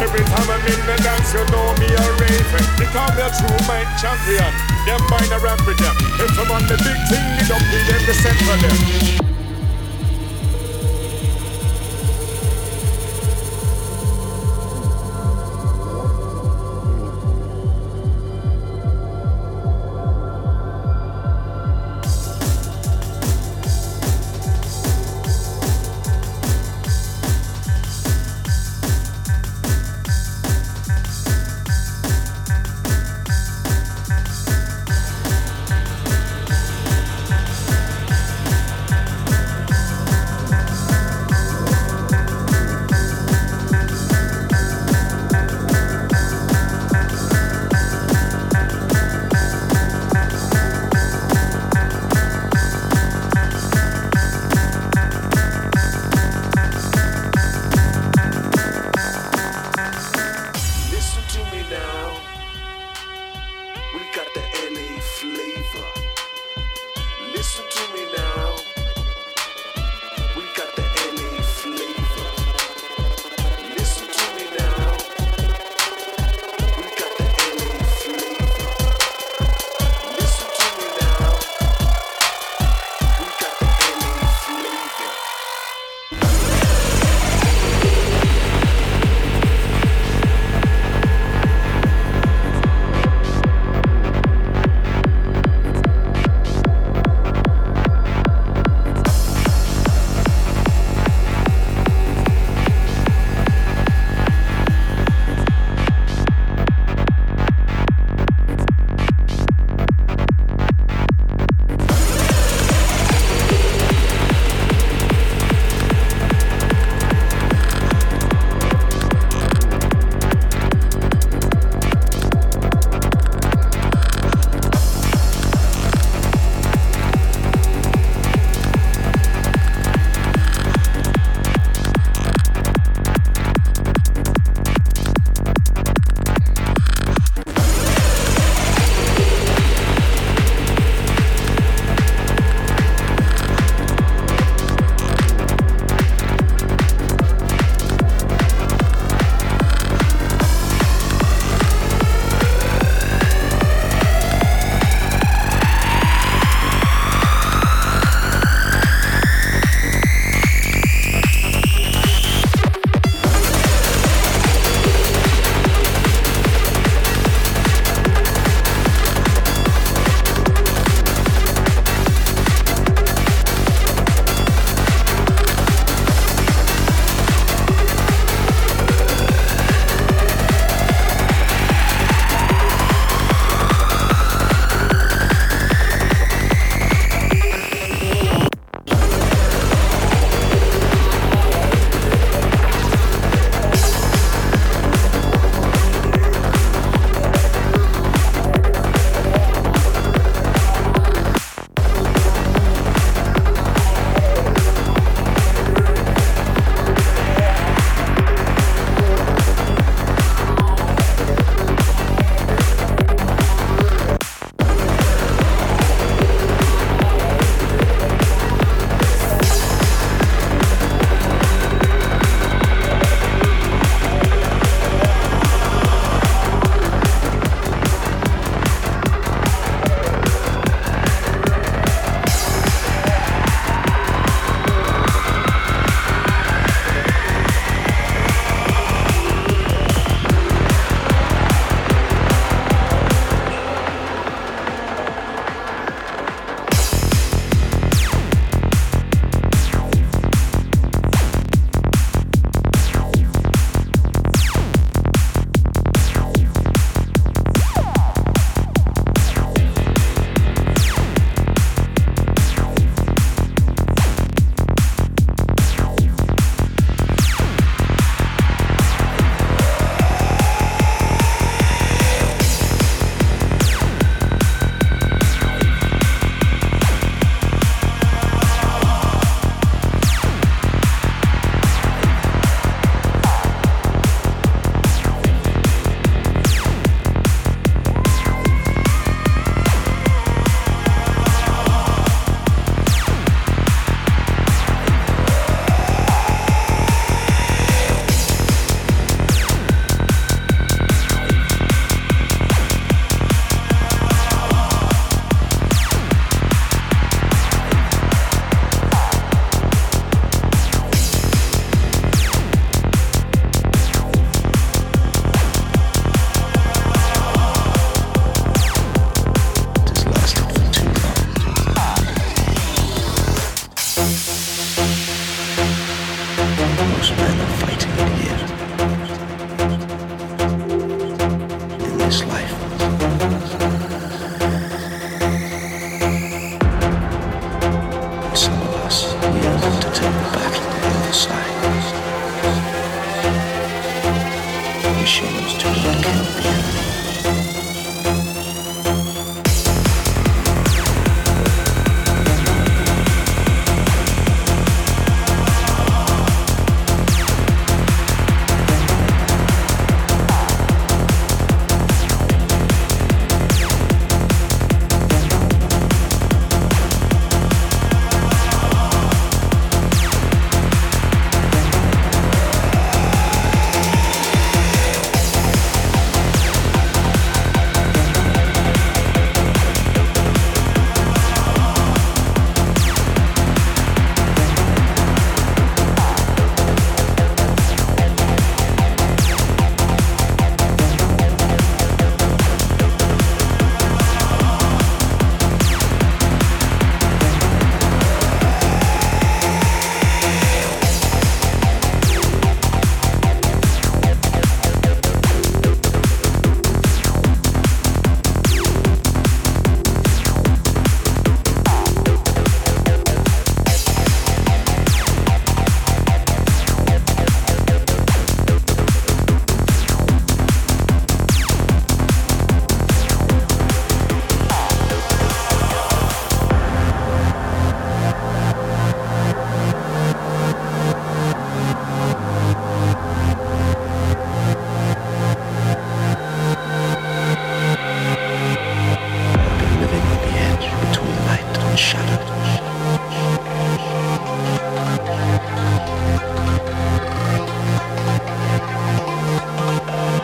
Every time I'm in the dance, you know me a raving. They call me a true mic champion. Them by a rap with them. If I'm on the big thing, they don't be them the set for them.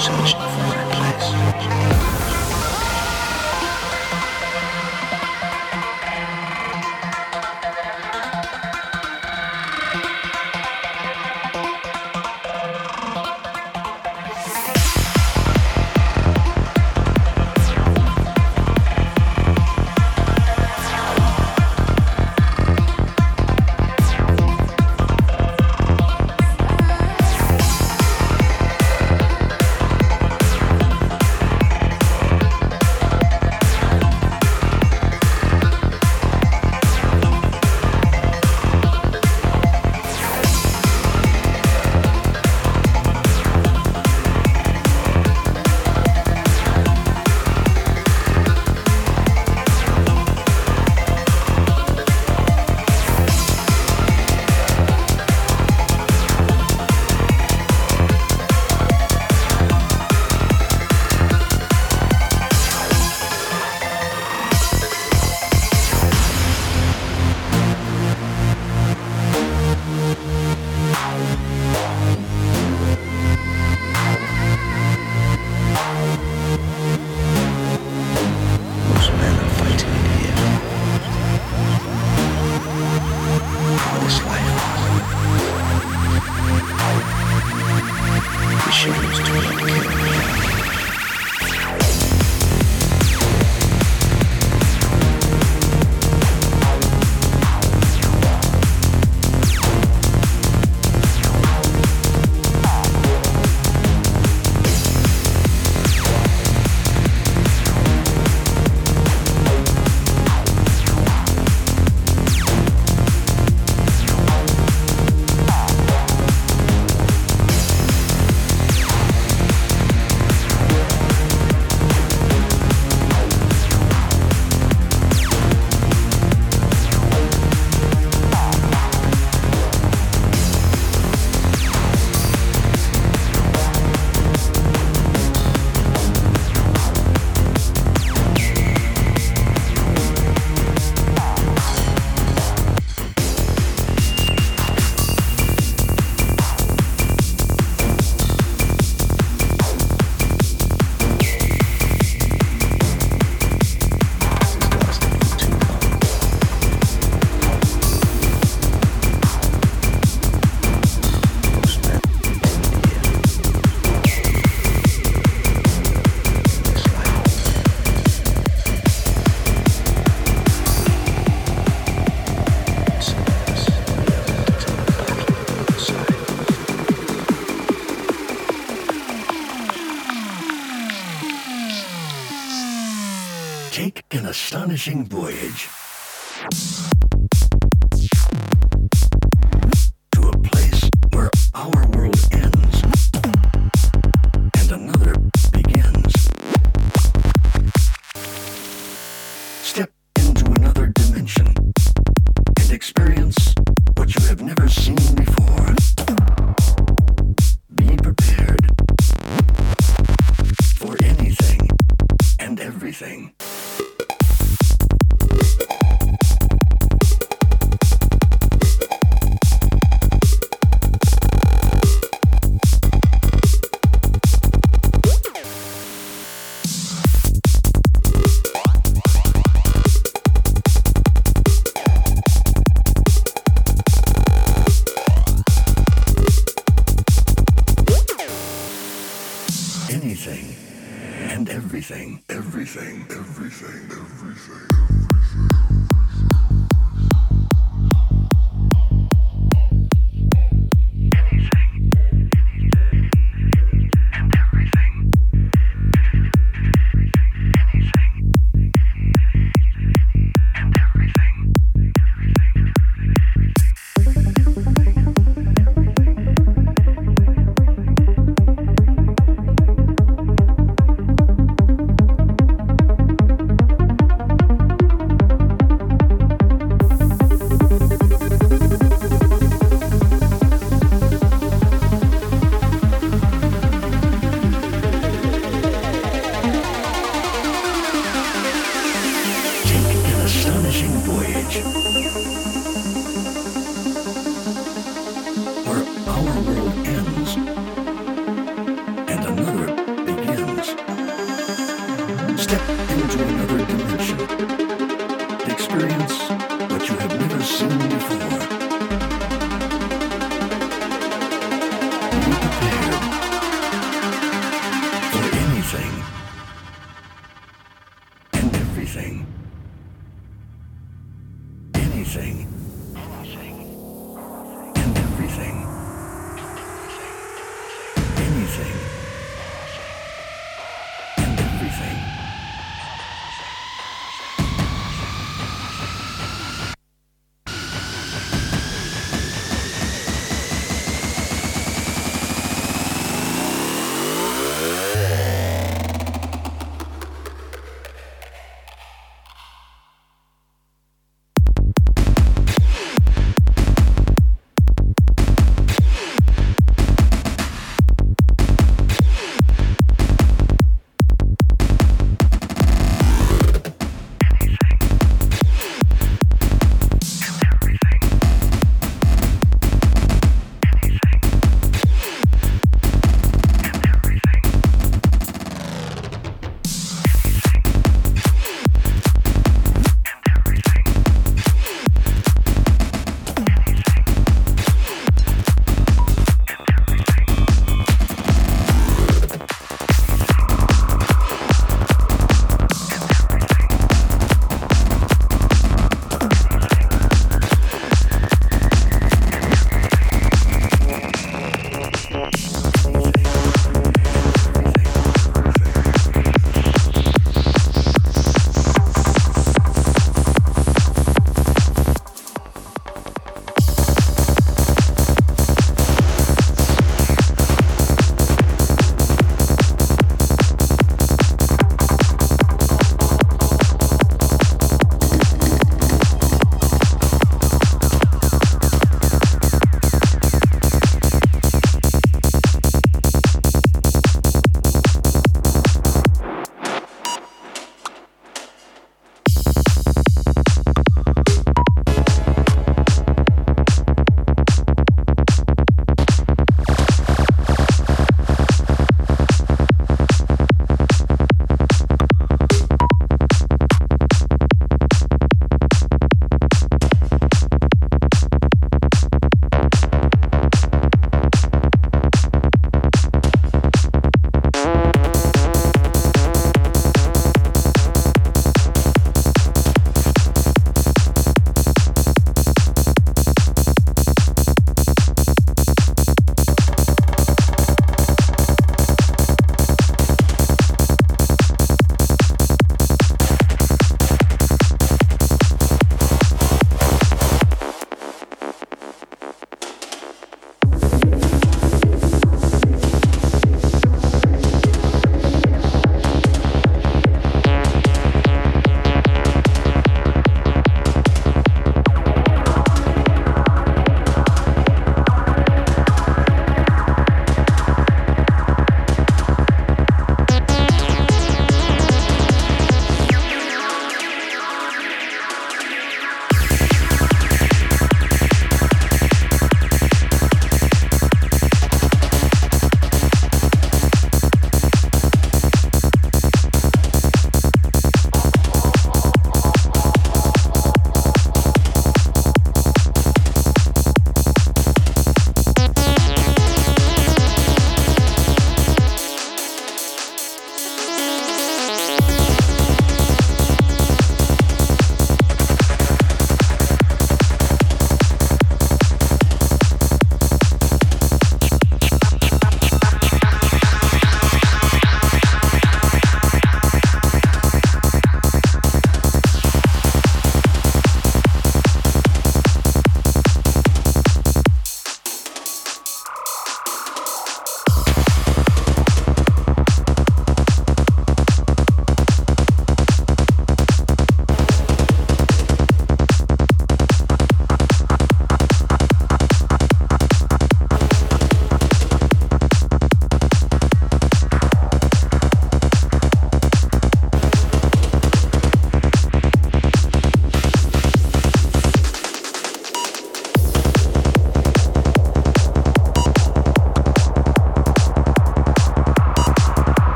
什么是风寒？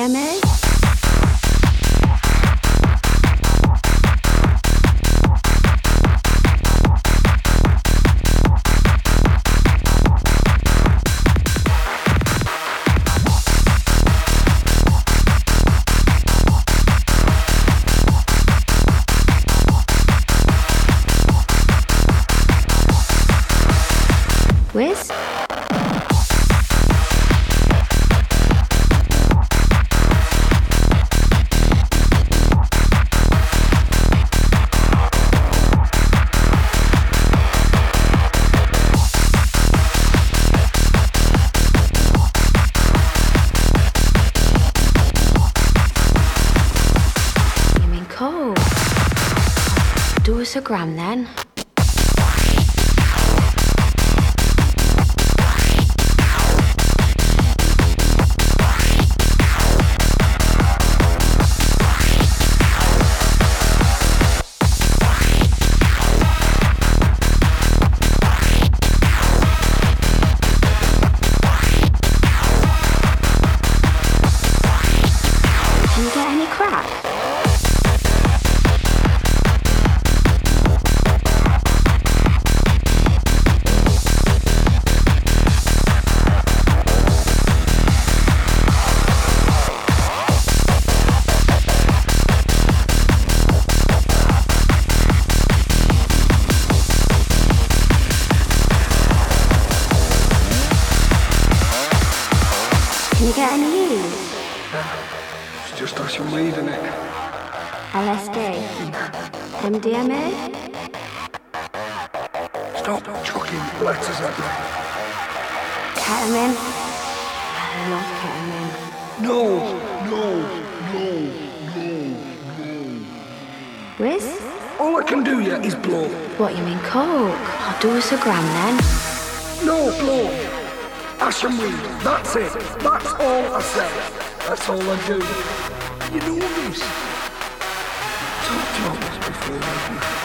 MDMA? Do us a gram then. Stop chucking letters at me. Ketamine? I love ketamine. No, no, no, no. No. Riz? All I can do yet is blow. What, you mean coke? I'll do us a gram then. No, blow. Ash and weed. That's it. That's all I say. That's all I do. You know this. Talk to us before you. Okay.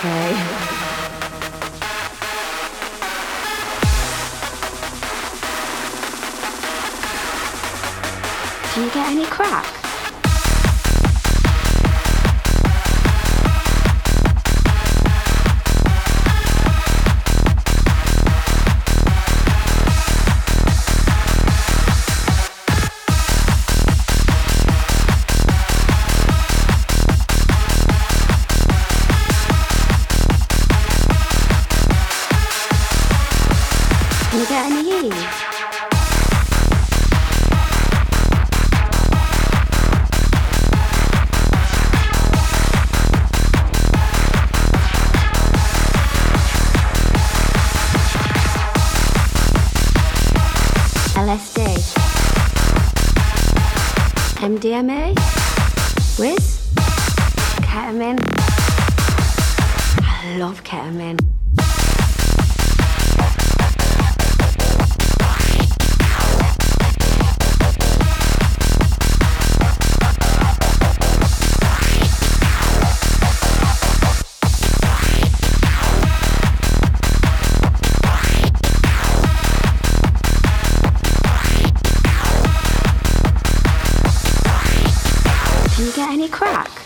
Do you get any crack? MDMA? Any crack?